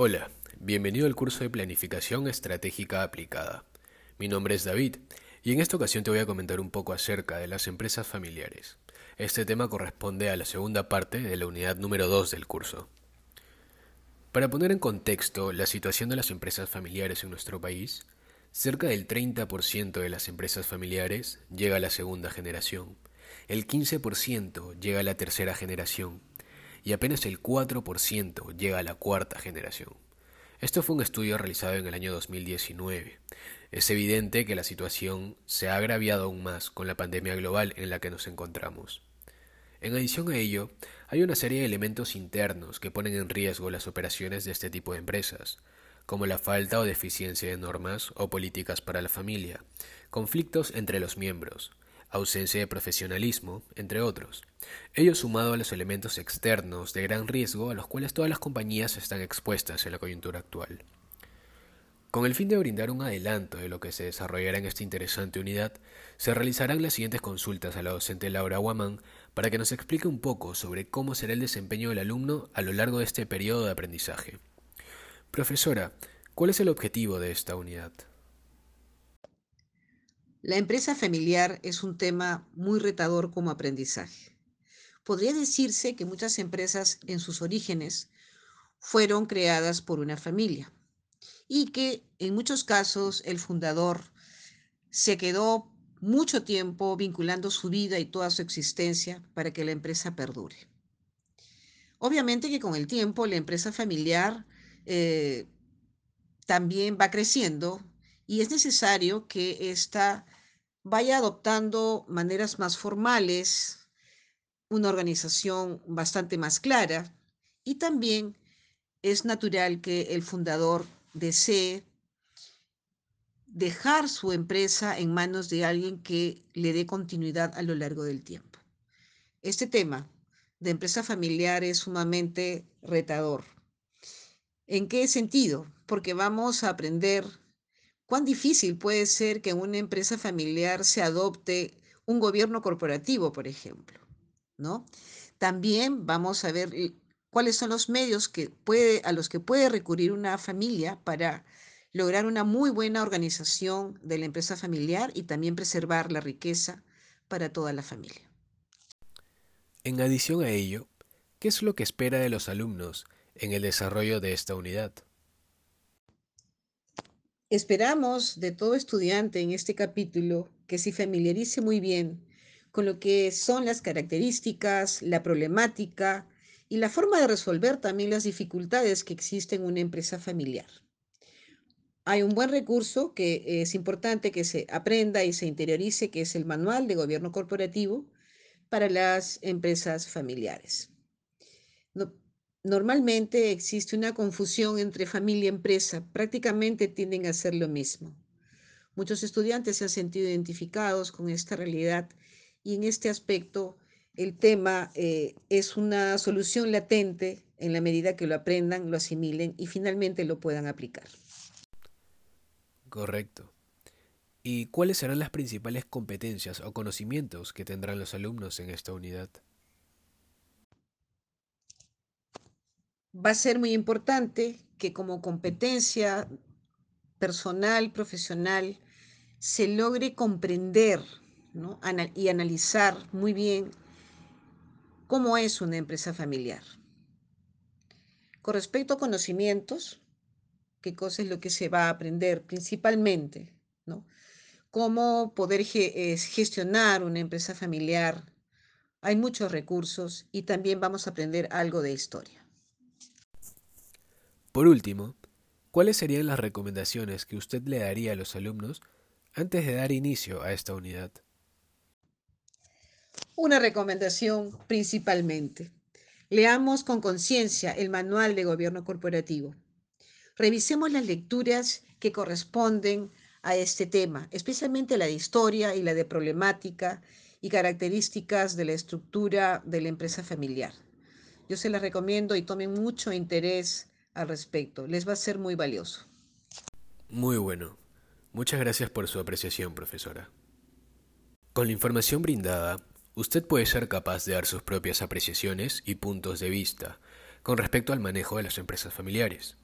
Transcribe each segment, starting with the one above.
Hola, bienvenido al curso de Planificación Estratégica Aplicada. Mi nombre es David y en esta ocasión te voy a comentar un poco acerca de las empresas familiares. Este tema corresponde a la segunda parte de la unidad número 2 del curso. Para poner en contexto la situación de las empresas familiares en nuestro país, cerca del 30% de las empresas familiares llega a la segunda generación, el 15% llega a la tercera generación y apenas el 4% llega a la cuarta generación. Esto fue un estudio realizado en el año 2019. Es evidente que la situación se ha agraviado aún más con la pandemia global en la que nos encontramos. En adición a ello, hay una serie de elementos internos que ponen en riesgo las operaciones de este tipo de empresas, como la falta o deficiencia de normas o políticas para la familia, conflictos entre los miembros, ausencia de profesionalismo, entre otros. Ello sumado a los elementos externos de gran riesgo a los cuales todas las compañías están expuestas en la coyuntura actual. Con el fin de brindar un adelanto de lo que se desarrollará en esta interesante unidad, se realizarán las siguientes consultas a la docente Laura Guamán para que nos explique un poco sobre cómo será el desempeño del alumno a lo largo de este periodo de aprendizaje. Profesora, ¿cuál es el objetivo de esta unidad? La empresa familiar es un tema muy retador como aprendizaje. Podría decirse que muchas empresas en sus orígenes fueron creadas por una familia y que en muchos casos el fundador se quedó mucho tiempo vinculando su vida y toda su existencia para que la empresa perdure. Obviamente que con el tiempo la empresa familiar eh, también va creciendo y es necesario que esta vaya adoptando maneras más formales, una organización bastante más clara y también es natural que el fundador desee dejar su empresa en manos de alguien que le dé continuidad a lo largo del tiempo. Este tema de empresa familiar es sumamente retador. ¿En qué sentido? Porque vamos a aprender ¿Cuán difícil puede ser que en una empresa familiar se adopte un gobierno corporativo, por ejemplo? ¿No? También vamos a ver eh, cuáles son los medios que puede, a los que puede recurrir una familia para lograr una muy buena organización de la empresa familiar y también preservar la riqueza para toda la familia. En adición a ello, ¿qué es lo que espera de los alumnos en el desarrollo de esta unidad? Esperamos de todo estudiante en este capítulo que se familiarice muy bien con lo que son las características, la problemática y la forma de resolver también las dificultades que existen en una empresa familiar. Hay un buen recurso que es importante que se aprenda y se interiorice, que es el Manual de Gobierno Corporativo para las empresas familiares. Normalmente existe una confusión entre familia y empresa, prácticamente tienden a ser lo mismo. Muchos estudiantes se han sentido identificados con esta realidad y en este aspecto el tema eh, es una solución latente en la medida que lo aprendan, lo asimilen y finalmente lo puedan aplicar. Correcto. ¿Y cuáles serán las principales competencias o conocimientos que tendrán los alumnos en esta unidad? Va a ser muy importante que como competencia personal, profesional, se logre comprender y analizar muy bien cómo es una empresa familiar. Con respecto a conocimientos, qué cosa es lo que se va a aprender principalmente, ¿no? Cómo poder gestionar una empresa familiar. Hay muchos recursos y también vamos a aprender algo de historia. Por último, ¿cuáles serían las recomendaciones que usted le daría a los alumnos antes de dar inicio a esta unidad? Una recomendación principalmente. Leamos con conciencia el manual de gobierno corporativo. Revisemos las lecturas que corresponden a este tema, especialmente la de historia y la de problemática y características de la estructura de la empresa familiar. Yo se las recomiendo y tomen mucho interés al respecto. Les va a ser muy valioso. Muy bueno. Muchas gracias por su apreciación, profesora. Con la información brindada, usted puede ser capaz de dar sus propias apreciaciones y puntos de vista con respecto al manejo de las empresas familiares.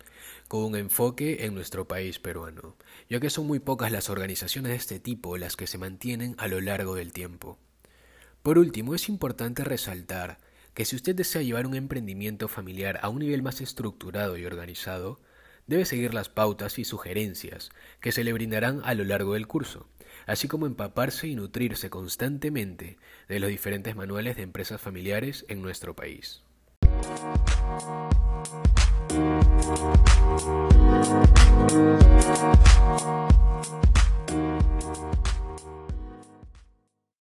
con un enfoque en nuestro país peruano, ya que son muy pocas las organizaciones de este tipo las que se mantienen a lo largo del tiempo. Por último, es importante resaltar que si usted desea llevar un emprendimiento familiar a un nivel más estructurado y organizado, debe seguir las pautas y sugerencias que se le brindarán a lo largo del curso, así como empaparse y nutrirse constantemente de los diferentes manuales de empresas familiares en nuestro país.